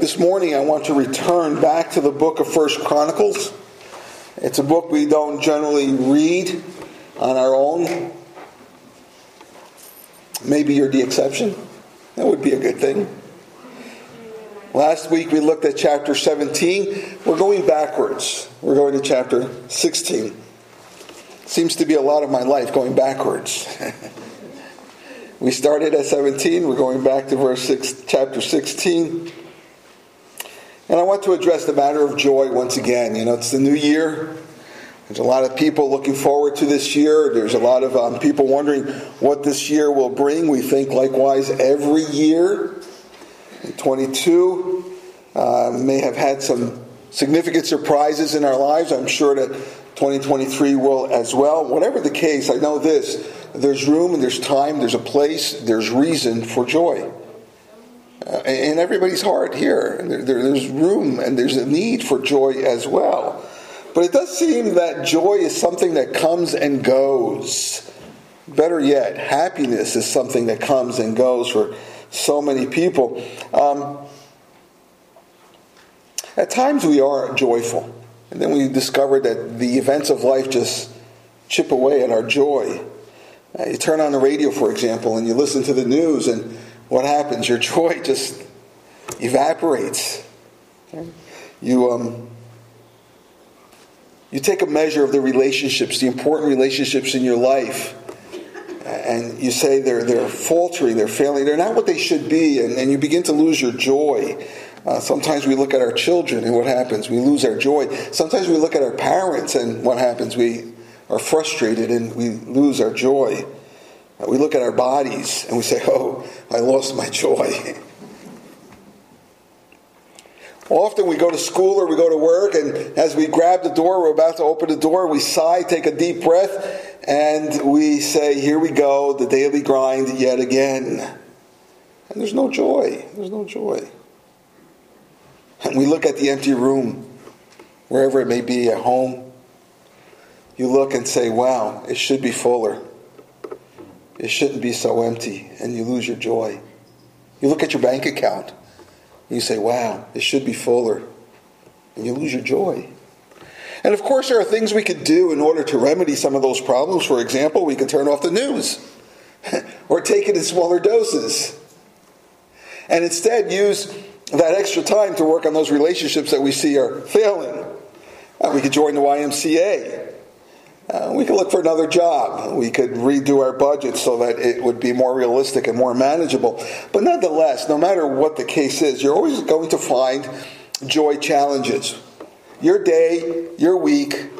This morning I want to return back to the book of First Chronicles. It's a book we don't generally read on our own. Maybe you're the exception. That would be a good thing. Last week we looked at chapter 17. We're going backwards. We're going to chapter 16. Seems to be a lot of my life going backwards. we started at 17. We're going back to verse 6, chapter 16. And I want to address the matter of joy once again. You know, it's the new year. There's a lot of people looking forward to this year. There's a lot of um, people wondering what this year will bring. We think likewise every year. 22 uh, may have had some significant surprises in our lives. I'm sure that 2023 will as well. Whatever the case, I know this there's room and there's time, there's a place, there's reason for joy uh, in everybody's heart here. There, there, there's room and there's a need for joy as well. But it does seem that joy is something that comes and goes. Better yet, happiness is something that comes and goes for so many people. Um, at times we are joyful, and then we discover that the events of life just chip away at our joy. Uh, you turn on the radio, for example, and you listen to the news, and what happens? Your joy just evaporates. You um, you take a measure of the relationships, the important relationships in your life, and you say they're they're faltering, they're failing, they're not what they should be, and, and you begin to lose your joy. Uh, sometimes we look at our children and what happens? We lose our joy. Sometimes we look at our parents and what happens? We are frustrated and we lose our joy. Uh, we look at our bodies and we say, Oh, I lost my joy. Often we go to school or we go to work, and as we grab the door, we're about to open the door, we sigh, take a deep breath, and we say, Here we go, the daily grind yet again. And there's no joy. There's no joy. And we look at the empty room, wherever it may be, at home. You look and say, Wow, it should be fuller. It shouldn't be so empty, and you lose your joy. You look at your bank account, and you say, wow, it should be fuller, and you lose your joy. And of course, there are things we could do in order to remedy some of those problems. For example, we could turn off the news or take it in smaller doses. And instead, use that extra time to work on those relationships that we see are failing. Uh, we could join the YMCA uh, we could look for another job. We could redo our budget so that it would be more realistic and more manageable. But nonetheless, no matter what the case is, you're always going to find joy challenges. Your day, your week,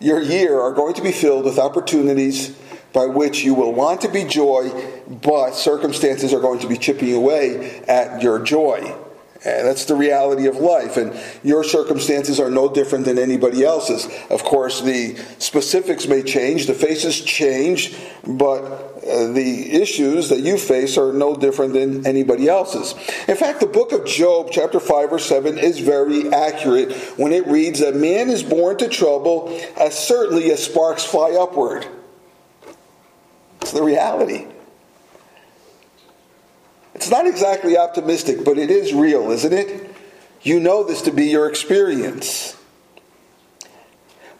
your year are going to be filled with opportunities by which you will want to be joy, but circumstances are going to be chipping away at your joy. And that's the reality of life. And your circumstances are no different than anybody else's. Of course, the specifics may change, the faces change, but uh, the issues that you face are no different than anybody else's. In fact, the book of Job, chapter 5, verse 7, is very accurate when it reads that man is born to trouble as certainly as sparks fly upward. It's the reality. It's not exactly optimistic, but it is real, isn't it? You know this to be your experience.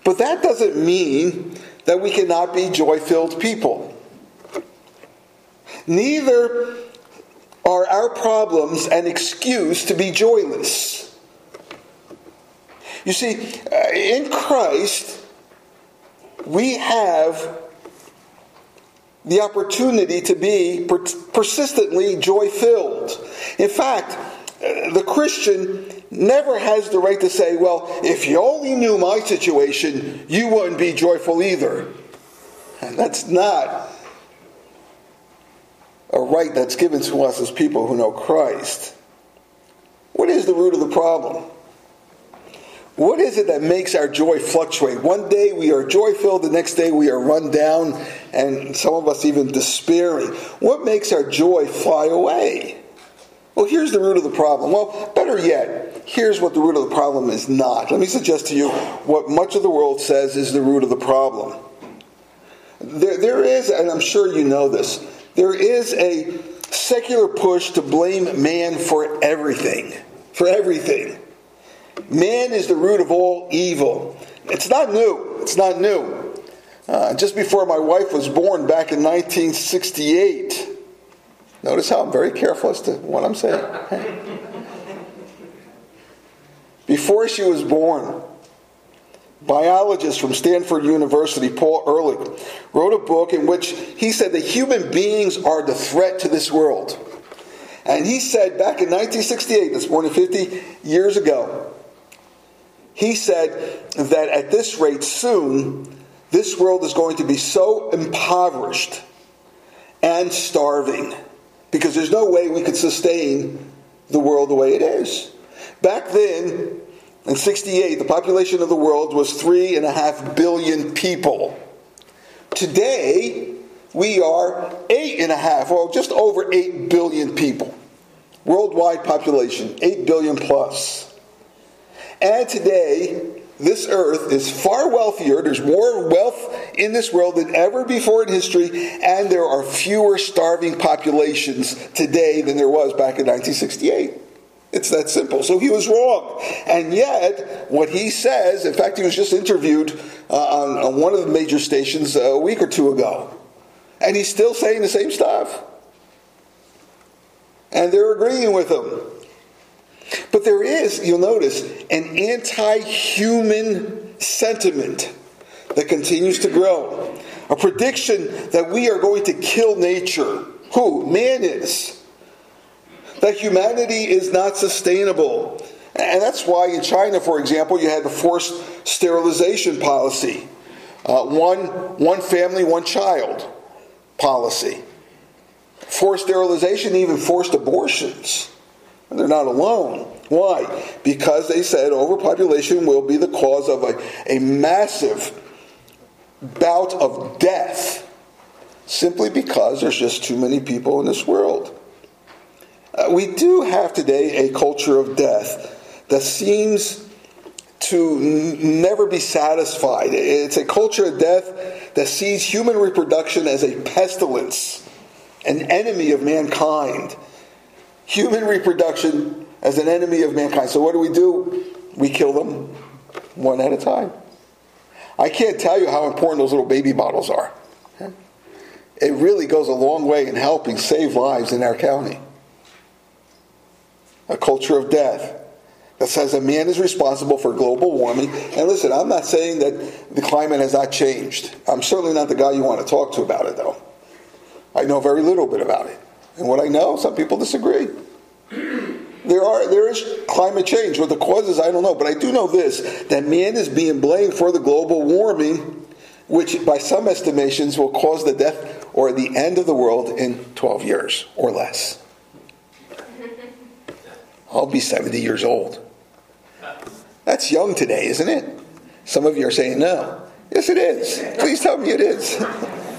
But that doesn't mean that we cannot be joy filled people. Neither are our problems an excuse to be joyless. You see, uh, in Christ, we have the opportunity to be persistently joy filled. In fact, uh, the Christian never has the right to say, well, if you only knew my situation, you wouldn't be joyful either. And that's not a right that's given to us as people who know Christ. What is the root of the problem? What is it that makes our joy fluctuate? One day we are joy filled, the next day we are run down, and some of us even despairing. What makes our joy fly away? Well, here's the root of the problem. Well, better yet, here's what the root of the problem is not. Let me suggest to you what much of the world says is the root of the problem. There, there is, and I'm sure you know this, there is a secular push to blame man for everything for everything. Man is the root of all evil. It's not new. It's not new. Uh, just before my wife was born back in 1968, notice how I'm very careful as to what I'm saying. before she was born, biologist from Stanford University, Paul Ehrlich, wrote a book in which he said that human beings are the threat to this world. And he said back in 1968, that's more than 50 years ago, he said that at this rate, soon, this world is going to be so impoverished and starving because there's no way we could sustain the world the way it is. Back then, in 68, the population of the world was three and a half billion people. Today, we are eight and a half, well, just over eight billion people. Worldwide population, eight billion plus. And today, this earth is far wealthier. There's more wealth in this world than ever before in history, and there are fewer starving populations today than there was back in 1968. It's that simple. So he was wrong. And yet, what he says, in fact, he was just interviewed uh, on, on one of the major stations a week or two ago. And he's still saying the same stuff. And they're agreeing with him. But there is, you'll notice, an anti human sentiment that continues to grow. A prediction that we are going to kill nature. Who? Man is that humanity is not sustainable. And that's why in China, for example, you had the forced sterilization policy uh, one, one family, one child policy. Forced sterilization, even forced abortions. They're not alone. Why? Because they said overpopulation will be the cause of a, a massive bout of death simply because there's just too many people in this world. Uh, we do have today a culture of death that seems to n- never be satisfied. It's a culture of death that sees human reproduction as a pestilence, an enemy of mankind. Human reproduction as an enemy of mankind. So, what do we do? We kill them one at a time. I can't tell you how important those little baby bottles are. It really goes a long way in helping save lives in our county a culture of death that says a man is responsible for global warming. And listen, I'm not saying that the climate has not changed. I'm certainly not the guy you want to talk to about it, though. I know very little bit about it. And what I know, some people disagree. There are there is climate change. What the causes, I don't know. But I do know this that man is being blamed for the global warming, which by some estimations will cause the death or the end of the world in 12 years or less. I'll be 70 years old. That's young today, isn't it? Some of you are saying no. Yes, it is. Please tell me it is.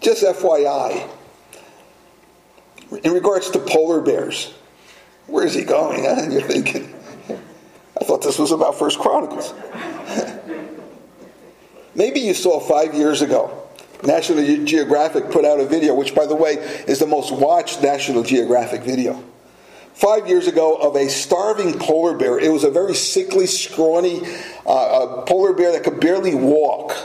Just FYI, in regards to polar bears, where is he going? Huh? You're thinking, I thought this was about First Chronicles. Maybe you saw five years ago National Geographic put out a video, which, by the way, is the most watched National Geographic video. Five years ago, of a starving polar bear. It was a very sickly, scrawny uh, polar bear that could barely walk.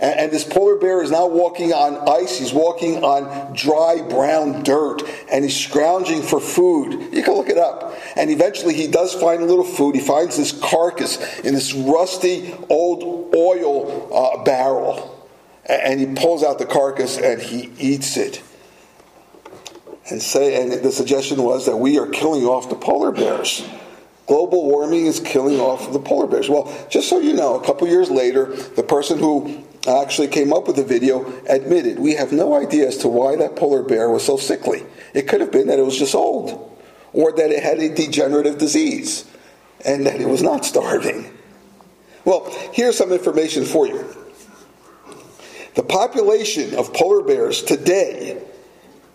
And, and this polar bear is now walking on ice. He's walking on dry brown dirt, and he's scrounging for food. You can look it up. And eventually, he does find a little food. He finds this carcass in this rusty old oil uh, barrel and he pulls out the carcass and he eats it. And say, and the suggestion was that we are killing off the polar bears. Global warming is killing off the polar bears. Well, just so you know, a couple years later, the person who actually came up with the video admitted we have no idea as to why that polar bear was so sickly. It could have been that it was just old, or that it had a degenerative disease, and that it was not starving. Well, here's some information for you. The population of polar bears today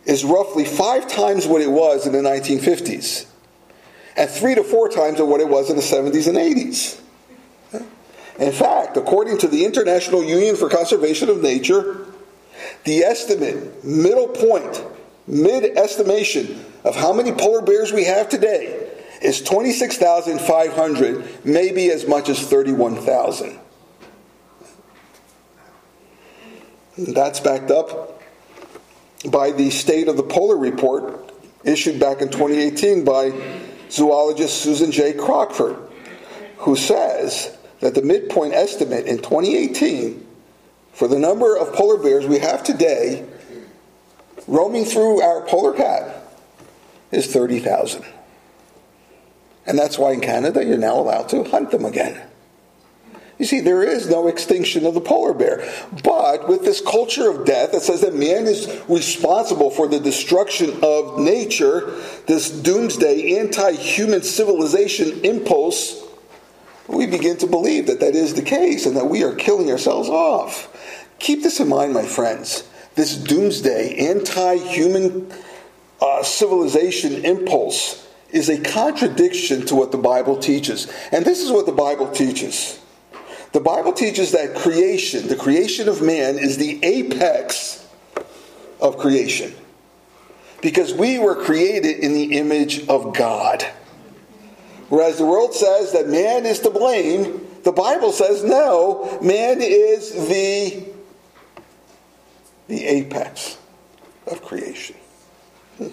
is roughly five times what it was in the 1950s, and three to four times of what it was in the 70s and 80s. In fact, according to the International Union for Conservation of Nature, the estimate, middle point, mid estimation of how many polar bears we have today is 26,500, maybe as much as 31,000. That's backed up by the State of the Polar Report issued back in 2018 by zoologist Susan J. Crockford, who says that the midpoint estimate in 2018 for the number of polar bears we have today roaming through our polar cap is 30,000. And that's why in Canada you're now allowed to hunt them again. You see, there is no extinction of the polar bear. But with this culture of death that says that man is responsible for the destruction of nature, this doomsday anti human civilization impulse, we begin to believe that that is the case and that we are killing ourselves off. Keep this in mind, my friends. This doomsday anti human uh, civilization impulse is a contradiction to what the Bible teaches. And this is what the Bible teaches. The Bible teaches that creation, the creation of man, is the apex of creation. Because we were created in the image of God. Whereas the world says that man is to blame, the Bible says no, man is the, the apex of creation. Hmm.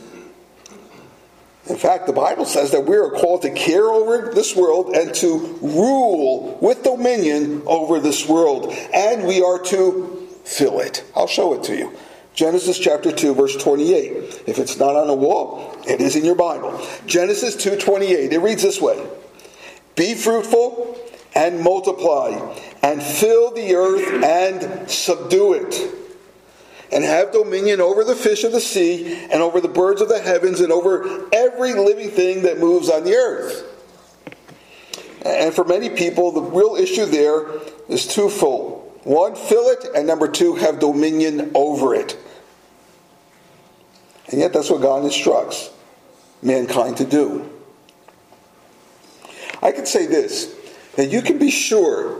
In fact, the Bible says that we are called to care over this world and to rule with dominion over this world. And we are to fill it. I'll show it to you. Genesis chapter 2 verse 28. If it's not on a wall, it is in your Bible. Genesis 2:28. It reads this way: Be fruitful and multiply and fill the earth and subdue it and have dominion over the fish of the sea and over the birds of the heavens and over every living thing that moves on the earth. And for many people, the real issue there is twofold. One, fill it, and number two, have dominion over it. And yet, that's what God instructs mankind to do. I could say this that you can be sure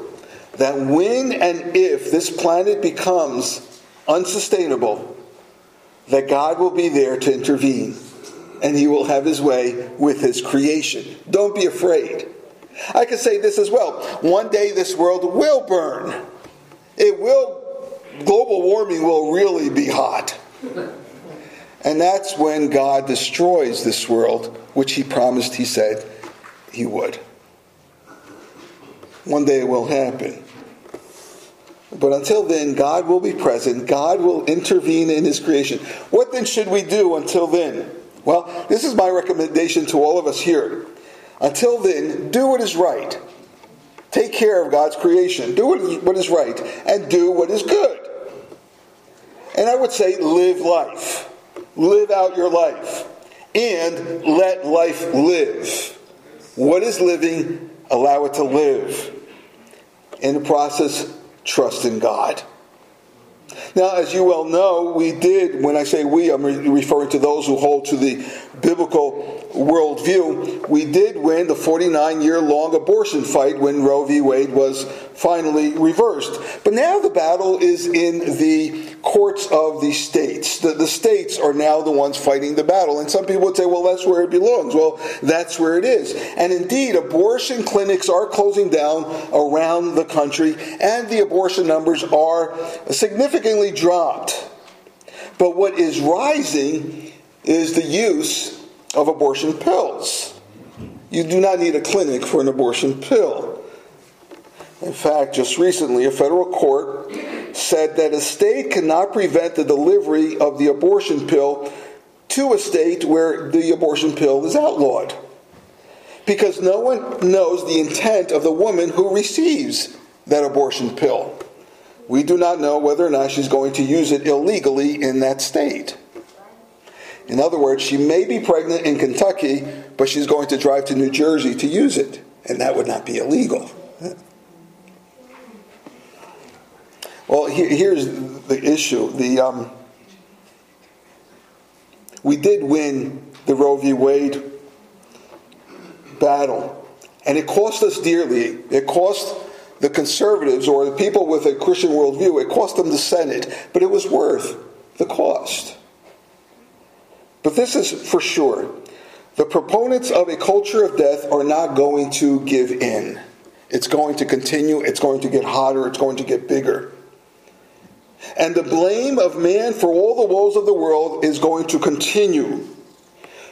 that when and if this planet becomes unsustainable, that God will be there to intervene and he will have his way with his creation. Don't be afraid. I could say this as well. One day this world will burn. It will, global warming will really be hot. And that's when God destroys this world, which he promised, he said he would. One day it will happen. But until then, God will be present. God will intervene in His creation. What then should we do until then? Well, this is my recommendation to all of us here. Until then, do what is right. Take care of God's creation. Do what is right. And do what is good. And I would say, live life. Live out your life. And let life live. What is living? Allow it to live. In the process, trust in God. Now, as you well know, we did, when I say we, I'm referring to those who hold to the biblical worldview, we did win the 49 year long abortion fight when Roe v. Wade was finally reversed. But now the battle is in the courts of the states. The, the states are now the ones fighting the battle. And some people would say, well, that's where it belongs. Well, that's where it is. And indeed, abortion clinics are closing down around the country, and the abortion numbers are significantly dropped. But what is rising is the use of abortion pills. You do not need a clinic for an abortion pill. In fact, just recently, a federal court said that a state cannot prevent the delivery of the abortion pill to a state where the abortion pill is outlawed. Because no one knows the intent of the woman who receives that abortion pill. We do not know whether or not she's going to use it illegally in that state. In other words, she may be pregnant in Kentucky, but she's going to drive to New Jersey to use it, and that would not be illegal. Well, here's the issue. The um, we did win the Roe v. Wade battle, and it cost us dearly. It cost the conservatives or the people with a Christian worldview. It cost them the Senate, but it was worth the cost. But this is for sure. The proponents of a culture of death are not going to give in. It's going to continue, it's going to get hotter, it's going to get bigger. And the blame of man for all the woes of the world is going to continue.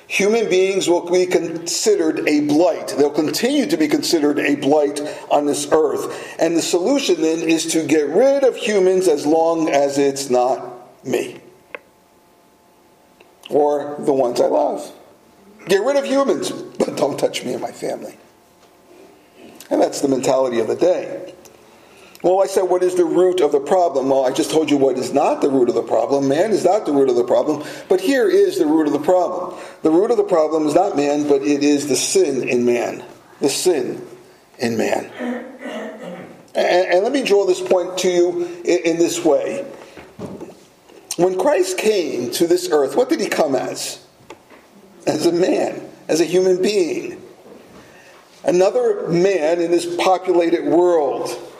Human beings will be considered a blight. They'll continue to be considered a blight on this earth. And the solution then is to get rid of humans as long as it's not me or the ones I love. Get rid of humans, but don't touch me and my family. And that's the mentality of the day. Well, I said, what is the root of the problem? Well, I just told you what is not the root of the problem. Man is not the root of the problem. But here is the root of the problem. The root of the problem is not man, but it is the sin in man. The sin in man. And, and let me draw this point to you in, in this way. When Christ came to this earth, what did he come as? As a man, as a human being. Another man in this populated world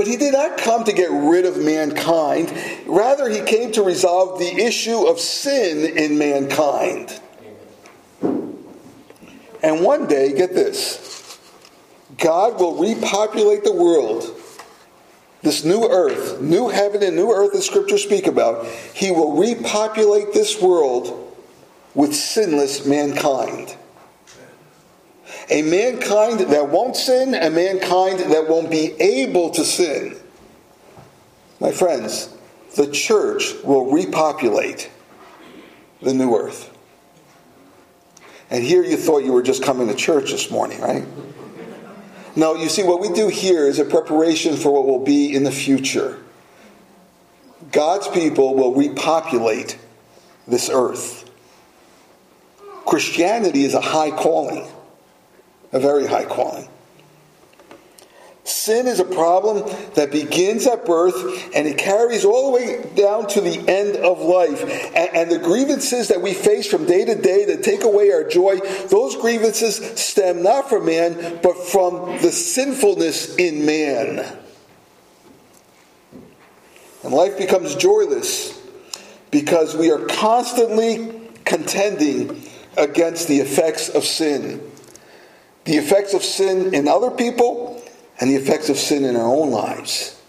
but he did not come to get rid of mankind. Rather, he came to resolve the issue of sin in mankind. And one day, get this God will repopulate the world. This new earth, new heaven and new earth that scriptures speak about, he will repopulate this world with sinless mankind a mankind that won't sin, a mankind that won't be able to sin. My friends, the church will repopulate the new earth. And here you thought you were just coming to church this morning, right? No, you see, what we do here is a preparation for what will be in the future. God's people will repopulate this earth. Christianity is a high calling a very high calling. Sin is a problem that begins at birth and it carries all the way down to the end of life. And, and, the grievances that we face from day to day that take away our joy, those grievances stem not from man, but from the sinfulness in man. And life becomes joyless because we are constantly contending against the effects of sin the effects of sin in other people and the effects of sin in our own lives.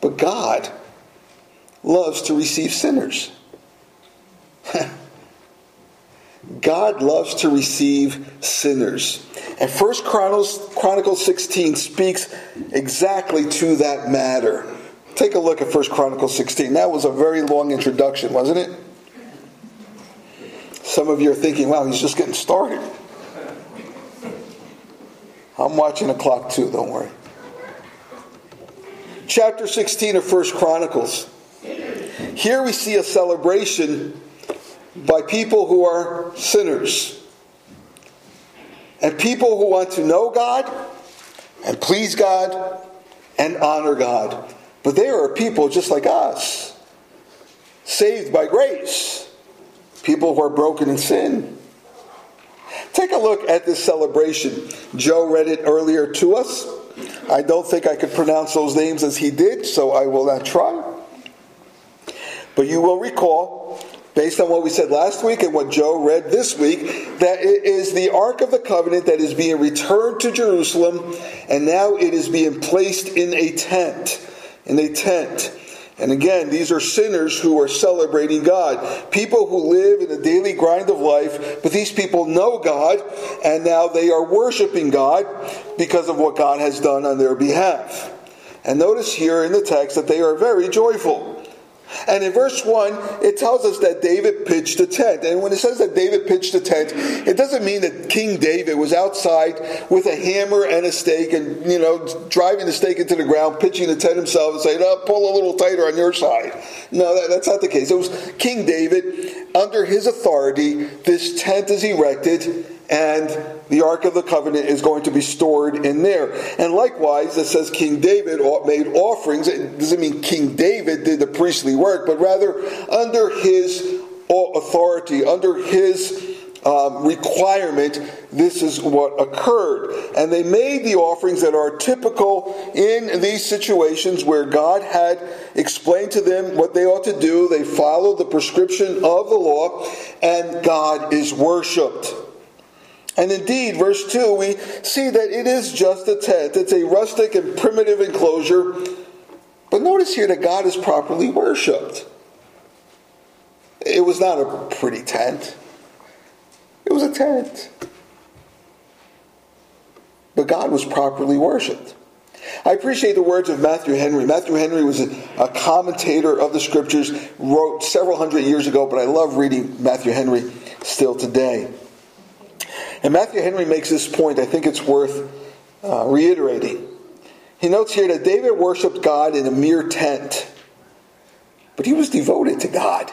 But God loves to receive sinners. God loves to receive sinners. And First Chronicles, Chronicles 16 speaks exactly to that matter. Take a look at First Chronicles 16. That was a very long introduction, wasn't it? Some of you are thinking, wow, he's just getting started. I'm watching the clock too, don't worry. Chapter 16 of First Chronicles. Here we see a celebration by people who are sinners. And people who want to know God and please God and honor God. But they are people just like us, saved by grace people who are broken in sin. Take a look at this celebration. Joe read it earlier to us. I don't think I could pronounce those names as he did, so I will not try. But you will recall, based on what we said last week and what Joe read this week, that it is the Ark of the Covenant that is being returned to Jerusalem, and now it is being placed in a tent. In a tent. And again, these are sinners who are celebrating God. People who live in the daily grind of life, but these people know God, and now they are worshiping God because of what God has done on their behalf. And notice here in the text that they are very joyful. And in verse 1, it tells us that David pitched a tent. And when it says that David pitched a tent, it doesn't mean that King David was outside with a hammer and a stake and, you know, driving the stake into the ground, pitching the tent himself and saying, oh, pull a little tighter on your side. No, that, that's not the case. It was King David, under his authority, this tent is erected and the Ark of the Covenant is going to be stored in there. And likewise, it says King David made offerings. It doesn't mean King David did the priestly work, but rather under his authority, under his um, requirement, this is what occurred. And they made the offerings that are typical in these situations where God had explained to them what they ought to do. They followed the prescription of the law, and God is worshiped. And indeed, verse 2, we see that it is just a tent. It's a rustic and primitive enclosure. But notice here that God is properly worshiped. It was not a pretty tent. It was a tent. But God was properly worshiped. I appreciate the words of Matthew Henry. Matthew Henry was a, a, commentator of the scriptures, wrote several hundred years ago, but I love reading Matthew Henry still today. And Matthew Henry makes this point, I think it's worth uh, reiterating. He notes here that David worshiped God in a mere tent, but he was devoted to God.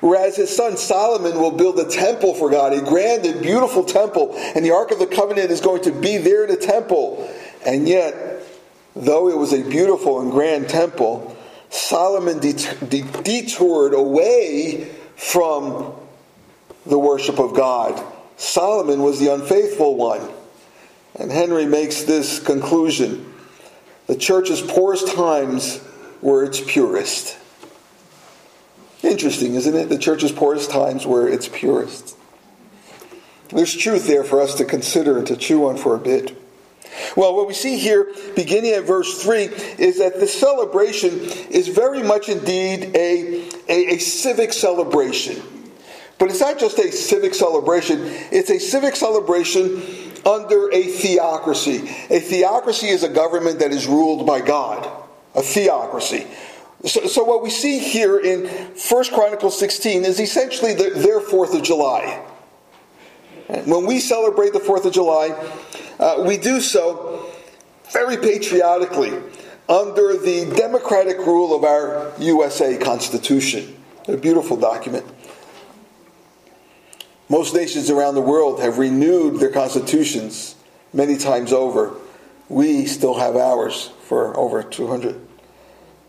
Whereas his son Solomon will build a temple for God, a grand and beautiful temple, and the Ark of the Covenant is going to be there in the temple. And yet, though it was a beautiful and grand temple, Solomon detoured away from the worship of God. Solomon was the unfaithful one. And Henry makes this conclusion the church's poorest times were its purest. Interesting, isn't it? The church's poorest times were its purest. There's truth there for us to consider and to chew on for a bit. Well, what we see here, beginning at verse 3, is that the celebration is very much indeed a, a, a, civic celebration. But it's not just a civic celebration, it's a civic celebration under a theocracy. A theocracy is a government that is ruled by God, a theocracy. So, so, what we see here in 1 Chronicles 16 is essentially the, their 4th of July. When we celebrate the 4th of July, uh, we do so very patriotically under the democratic rule of our USA Constitution. A beautiful document. Most nations around the world have renewed their constitutions many times over. We still have ours for over 200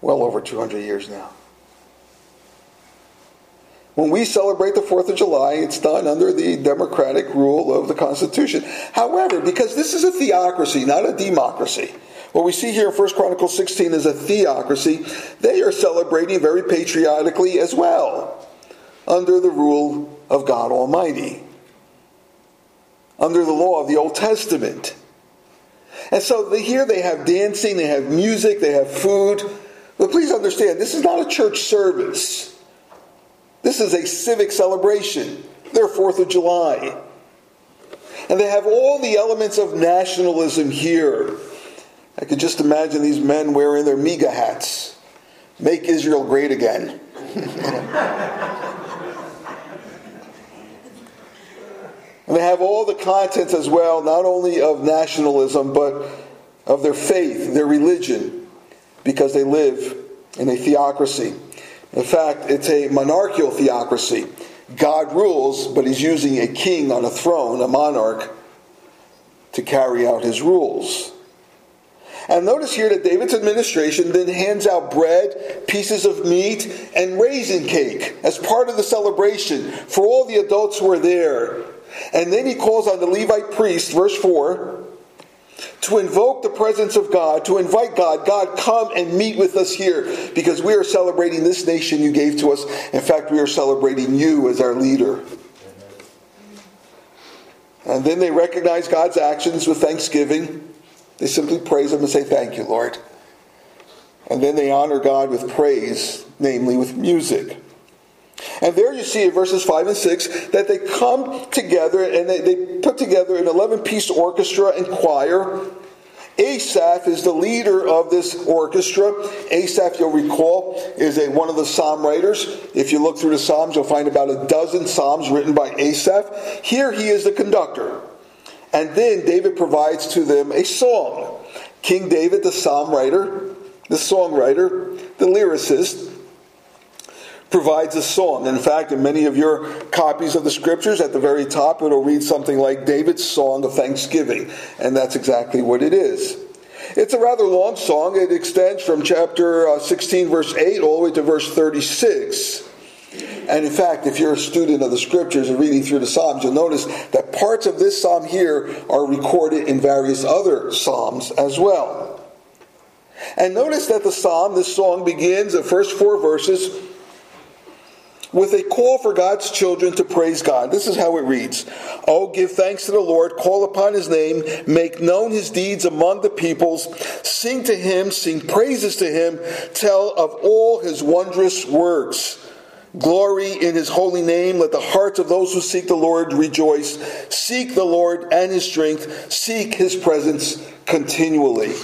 well over 200 years now. When we celebrate the 4th of July, it's done under the democratic rule of the Constitution. However, because this is a theocracy, not a democracy, what we see here in 1 Chronicles 16 is a theocracy. They are celebrating very patriotically as well, under the rule of God Almighty, under the law of the Old Testament. And so here they have dancing, they have music, they have food. But please understand, this is not a church service. This is a civic celebration, their 4th of July. And they have all the elements of nationalism here. I could just imagine these men wearing their MAGA hats. Make Israel great again. and they have all the contents as well, not only of nationalism, but of their faith, their religion because they live in a theocracy. In fact, it's a monarchical theocracy. God rules, but he's using a king on a throne, a monarch, to carry out his rules. And notice here that David's administration then hands out bread, pieces of meat, and raisin cake as part of the celebration for all the adults who are there. And then he calls on the Levite priest, verse 4, to invoke the presence of God, to invite God, God, come and meet with us here because we are celebrating this nation you gave to us. In fact, we are celebrating you as our leader. And then they recognize God's actions with thanksgiving. They simply praise Him and say, Thank you, Lord. And then they honor God with praise, namely with music. And there you see in verses 5 and 6 that they come together and they, they put together an 11 piece orchestra and choir. Asaph is the leader of this orchestra. Asaph, you'll recall, is a, one of the psalm writers. If you look through the Psalms, you'll find about a dozen psalms written by Asaph. Here he is the conductor. And then David provides to them a song. King David, the psalm writer, the songwriter, the lyricist, provides a song. In fact, in many of your copies of the scriptures, at the very top, it'll read something like David's Song of Thanksgiving. And that's exactly what it is. It's a rather long song. It extends from chapter uh, 16, verse 8, all the way to verse 36. And in fact, if you're a student of the scriptures and reading through the Psalms, you'll notice that parts of this psalm here are recorded in various other psalms as well. And notice that the psalm, this song, begins the first four verses with a call for God's children to praise God. This is how it reads Oh, give thanks to the Lord, call upon his name, make known his deeds among the peoples, sing to him, sing praises to him, tell of all his wondrous works. Glory in his holy name. Let the hearts of those who seek the Lord rejoice. Seek the Lord and his strength. Seek his presence continually.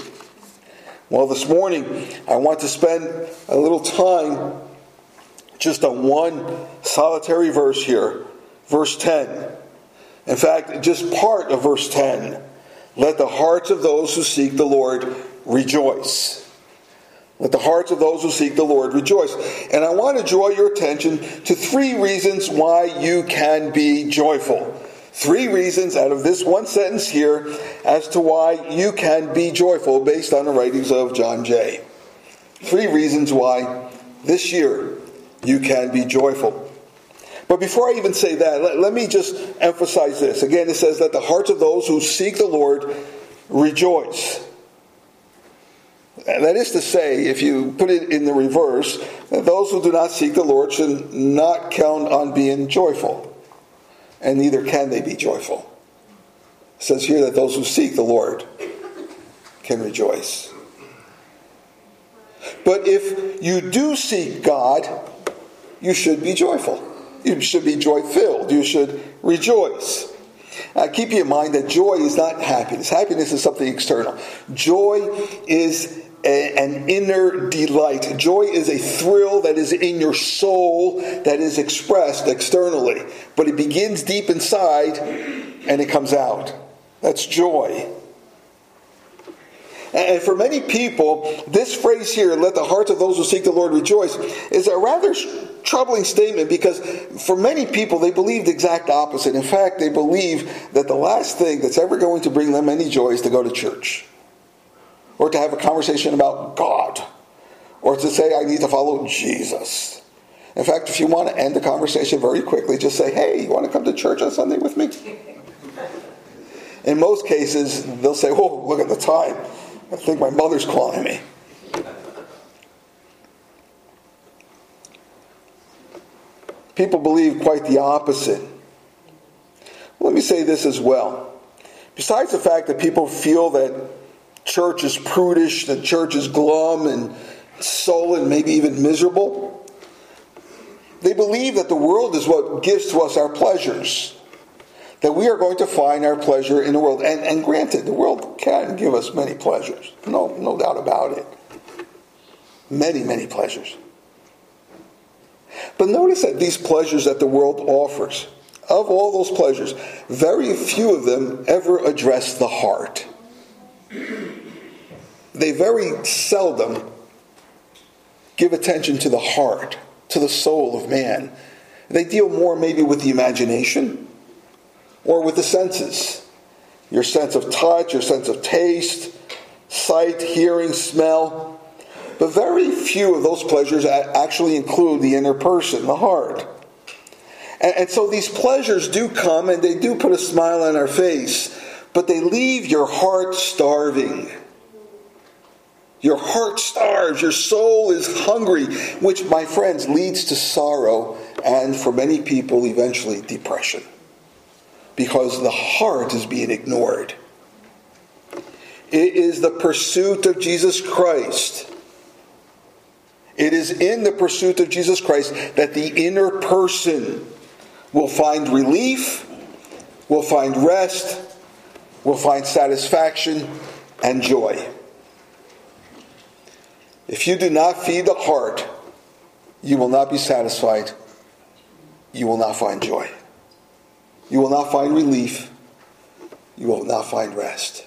Well, this morning, I want to spend a little time just on one solitary verse here, verse 10. In fact, just part of verse 10. Let the hearts of those who seek the Lord rejoice. Let the hearts of those who seek the Lord rejoice. And I want to draw your attention to three reasons why you can be joyful. Three reasons out of this one sentence here as to why you can be joyful based on the writings of John Jay. Three reasons why this year you can be joyful. But before I even say that, let, let, me just emphasize this. Again, it says that the hearts of those who seek the Lord rejoice. And that is to say, if you put it in the reverse, those who do not seek the Lord should not count on being joyful. And neither can they be joyful. It says here that those who seek the Lord can rejoice. But if you do seek God, you should be joyful. You should be joy filled. You should rejoice. Now, keep in mind that joy is not happiness. Happiness is something external. Joy is a, an inner delight. Joy is a thrill that is in your soul that is expressed externally, but it begins deep inside and it comes out. That's joy. And for many people, this phrase here, let the hearts of those who seek the Lord rejoice, is a rather troubling statement because for many people, they believe the exact opposite. In fact, they believe that the last thing that's ever going to bring them any joy is to go to church or to have a conversation about God or to say, I need to follow Jesus. In fact, if you want to end the conversation very quickly, just say, Hey, you want to come to church on Sunday with me? In most cases, they'll say, Oh, look at the time. I think my mother's calling me. People believe quite the opposite. Let me say this as well. Besides the fact that people feel that church is prudish, that church is glum and sullen, maybe even miserable, they believe that the world is what gives to us our pleasures that we are going to find our pleasure in the world. And, and granted, the world can give us many pleasures. No, no doubt about it. Many, many pleasures. But notice that these pleasures that the world offers, of all those pleasures, very few of them ever address the heart. They very seldom give attention to the heart, to the soul of man. They deal more maybe with the imagination, or with the senses your sense of touch, your sense of taste, sight, hearing, smell. But very few of those pleasures actually include the inner person, the heart. And, so these pleasures do come and they do put a smile on our face, but they leave your heart starving. Your heart starves, your soul is hungry, which, my friends, leads to sorrow and for many people, eventually depression because the heart is being ignored. It is the pursuit of Jesus Christ. It is in the pursuit of Jesus Christ that the inner person will find relief, will find rest, will find satisfaction and joy. If you do not feed the heart, you will not be satisfied. You will not find joy. You will not find relief. You will not find rest.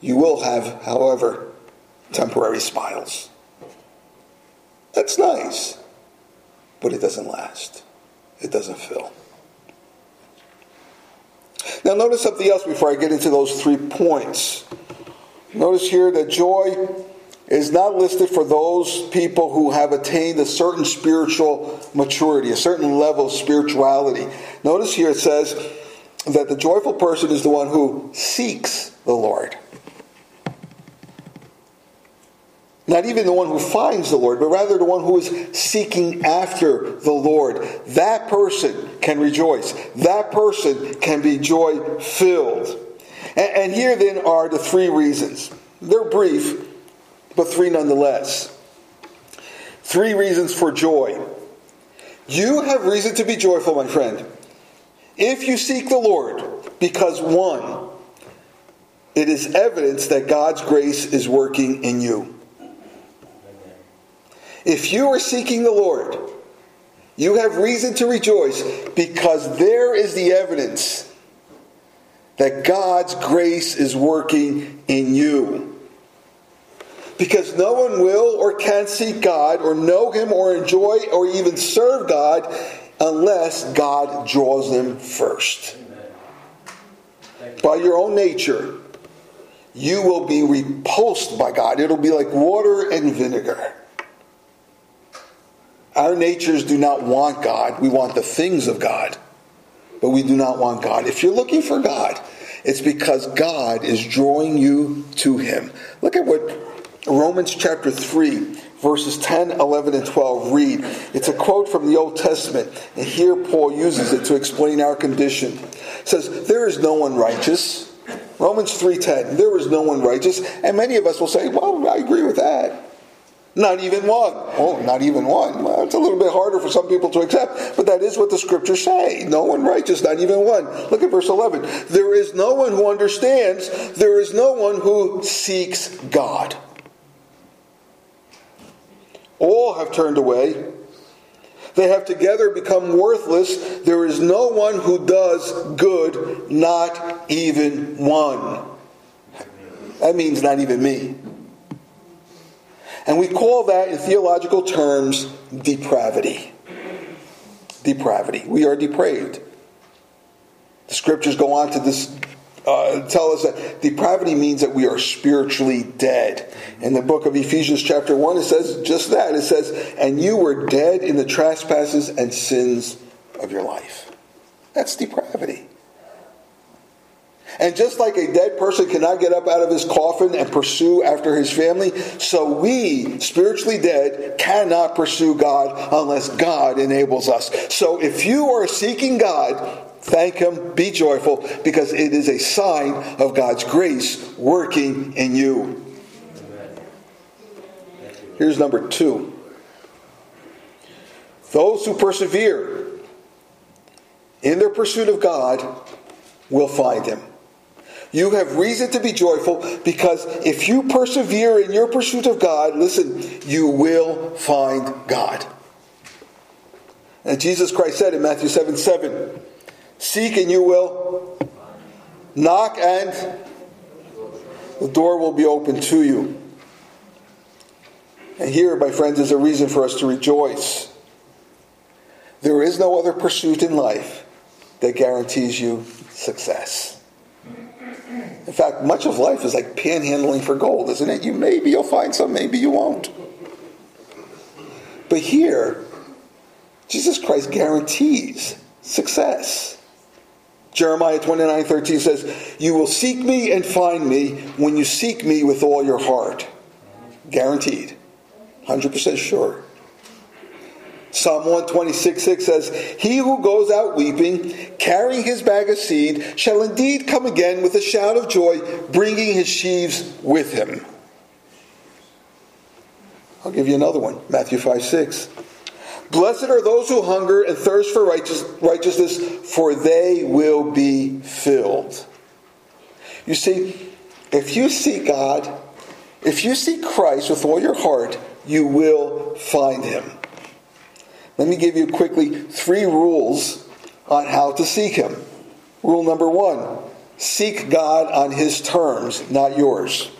You will have, however, temporary smiles. That's nice, but it doesn't last. It doesn't fill. Now, notice something else before I get into those three points. Notice here that joy is not listed for those people who have attained a certain spiritual maturity, a certain level of spirituality. Notice here it says that the joyful person is the one who seeks the Lord. Not even the one who finds the Lord, but rather the one who is seeking after the Lord. That person can rejoice. That person can be joy filled. And, here then are the three reasons. They're brief, but three nonetheless. Three reasons for joy. You have reason to be joyful, my friend, if you seek the Lord, because one, it is evidence that God's grace is working in you. If you are seeking the Lord, you have reason to rejoice because there is the evidence that God's grace is working in you. Because no one will or can seek God or know Him or enjoy or even serve God unless God draws them first. By your own nature, you will be repulsed by God. It'll be like water and vinegar. Our natures do not want God. We want the things of God, but we do not want God. If you're looking for God, it's because God is drawing you to Him. Look at what Romans chapter 3, verses 10, 11, and 12 read. It's a quote from the Old Testament, and here Paul uses it to explain our condition. It says, There is no one righteous. Romans 3:10, there is no one righteous. And many of us will say, Well, I agree with that. Not even one. Oh, not even one. Well, it's a little bit harder for some people to accept, but that is what the scriptures say. No one righteous, not even one. Look at verse 11. There is no one who understands, there is no one who seeks God. All have turned away. They have together become worthless. There is no one who does good, not even one. That means not even me. And we call that, in theological terms, depravity. Depravity. We are depraved. The scriptures go on to this, uh, tell us that depravity means that we are spiritually dead. In the book of Ephesians, chapter 1, it says just that. It says, And you were dead in the trespasses and sins of your life. That's depravity. And just like a dead person cannot get up out of his coffin and pursue after his family, so we, spiritually dead, cannot pursue God unless God enables us. So if you are seeking God, thank Him, be joyful, because it is a sign of God's grace working in you. Here's number two those who persevere in their pursuit of God will find Him. You have reason to be joyful because if you persevere in your pursuit of God, listen, you will find God. And Jesus Christ said in Matthew 7 7, Seek and you will knock, and the door will be open to you. And here, my friends, is a reason for us to rejoice. There is no other pursuit in life that guarantees you success. In fact, much of life is like panhandling for gold, isn't it? You maybe you'll find some, maybe you won't. But here, Jesus Christ guarantees success. Jeremiah 29 13 says, You will seek me and find me when you seek me with all your heart. Guaranteed. 100% sure. Psalm 126 6 says, He who goes out weeping, carrying his bag of seed, shall indeed come again with a shout of joy, bringing his sheaves with him. I'll give you another one Matthew 5 6. Blessed are those who hunger and thirst for righteous, righteousness, for they will be filled. You see, if you seek God, if you seek Christ with all your heart, you will find him. Let me give you quickly three rules on how to seek Him. Rule number one seek God on His terms, not yours.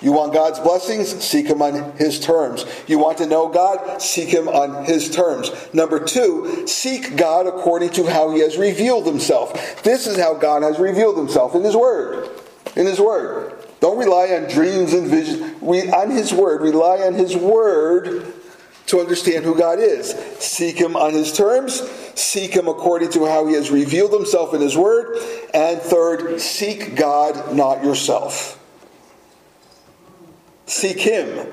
You want God's blessings? Seek Him on His terms. You want to know God? Seek Him on His terms. Number two, seek God according to how He has revealed Himself. This is how God has revealed Himself in His Word. In His Word. Don't rely on dreams and visions. On His Word. Rely on His Word to understand who God is. Seek Him on His terms. Seek Him according to how He has revealed Himself in His Word. And third, seek God, not yourself. Seek Him.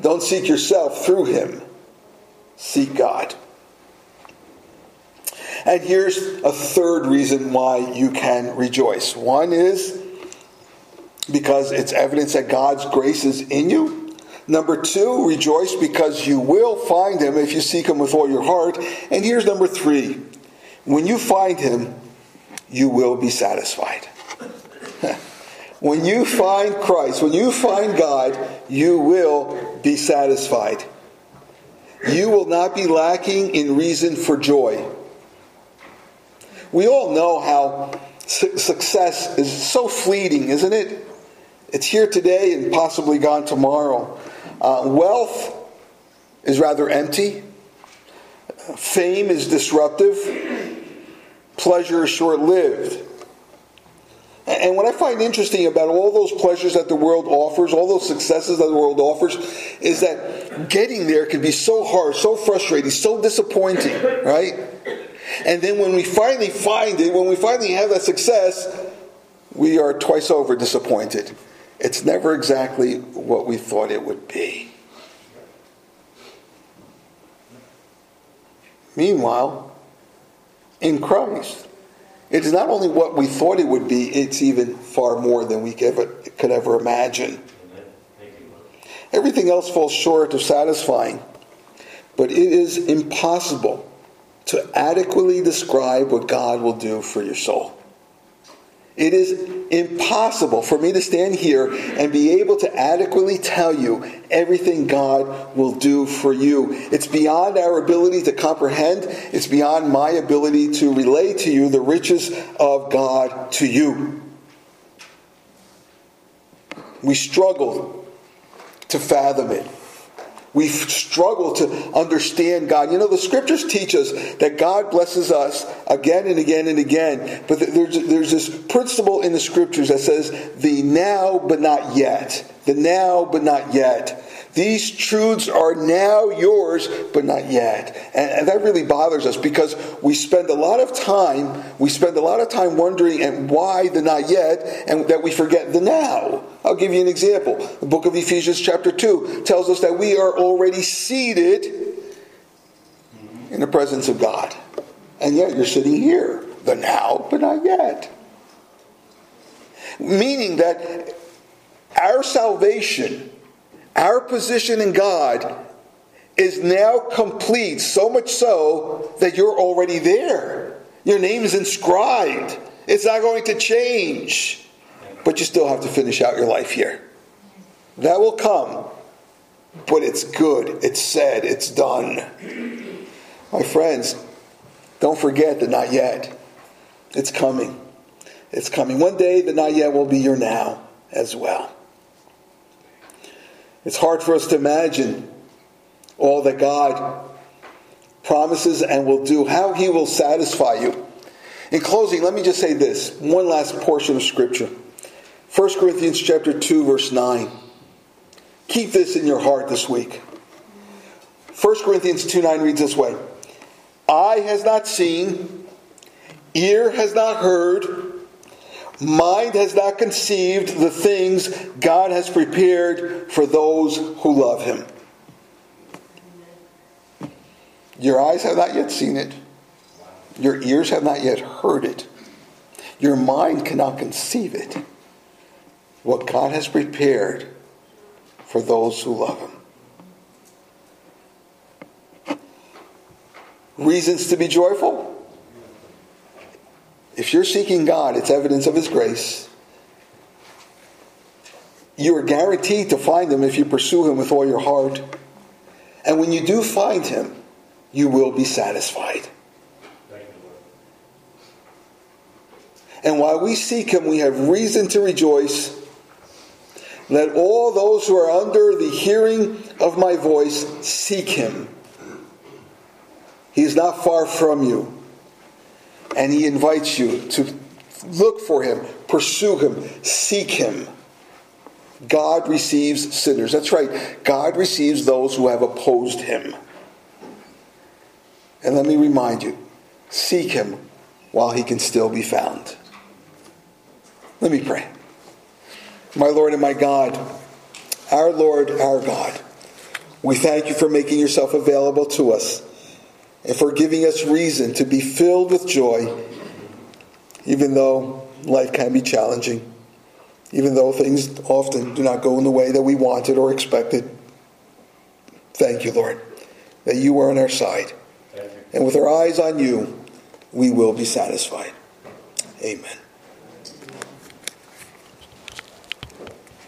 Don't seek yourself through Him. Seek God. And here's a third reason why you can rejoice. One is because it's evidence that God's grace is in you. Number two, rejoice because you will find him if you seek him with all your heart. And here's number three when you find him, you will be satisfied. when you find Christ, when you find God, you will be satisfied. You will not be lacking in reason for joy. We all know how su- success is so fleeting, isn't it? It's here today and possibly gone tomorrow. Uh, wealth is rather empty. Fame is disruptive. Pleasure is short lived. And what I find interesting about all those pleasures that the world offers, all those successes that the world offers, is that getting there can be so hard, so frustrating, so disappointing, right? And then when we finally find it, when we finally have that success, we are twice over disappointed. It's never exactly what we thought it would be. Meanwhile, in Christ, it is not only what we thought it would be, it's even far more than we could ever, could ever imagine. Everything else falls short of satisfying, but it is impossible to adequately describe what God will do for your soul. It is impossible for me to stand here and be able to adequately tell you everything God will do for you. It's beyond our ability to comprehend, it's beyond my ability to relay to you the riches of God to you. We struggle to fathom it. We struggle to understand God. You know, the scriptures teach us that God blesses us again and again and again. But there's, there's this principle in the scriptures that says the now but not yet. The now but not yet. These truths are now yours, but not yet. And, and, that really bothers us because we spend a lot of time, we spend a lot of time wondering and why the not yet, and that we forget the now. I'll give you an example. The book of Ephesians, chapter 2, tells us that we are already seated in the presence of God. And yet you're sitting here. The now, but not yet. Meaning that our salvation our position in God is now complete, so much so that you're already there. Your name is inscribed. It's not going to change. But you still have to finish out your life here. That will come. But it's good. It's said. It's done. My friends, don't forget the not yet. It's coming. It's coming. One day, the not yet will be your now as well. It's hard for us to imagine all that God promises and will do, how He will satisfy you. In closing, let me just say this one last portion of Scripture 1 Corinthians chapter 2, verse 9. Keep this in your heart this week. 1 Corinthians 2 9 reads this way Eye has not seen, ear has not heard Mind has not conceived the things God has prepared for those who love Him. Your eyes have not yet seen it. Your ears have not yet heard it. Your mind cannot conceive it. What God has prepared for those who love Him. Reasons to be joyful? If you're seeking God, it's evidence of His grace. You are guaranteed to find Him if you pursue Him with all your heart. And when you do find Him, you will be satisfied. And while we seek Him, we have reason to rejoice. Let all those who are under the hearing of my voice seek Him. He is not far from you and he invites you to look for him, pursue him, seek him. God receives sinners. That's right. God receives those who have opposed him. And let me remind you seek him while he can still be found. Let me pray. My Lord and my God, our Lord, our God, we thank you for making yourself available to us and for giving us reason to be filled with joy, even though life can be challenging, even though things often do not go in the way that we wanted or expected. Thank you, Lord, that you are on our side. And with our eyes on you, we will be satisfied. Amen.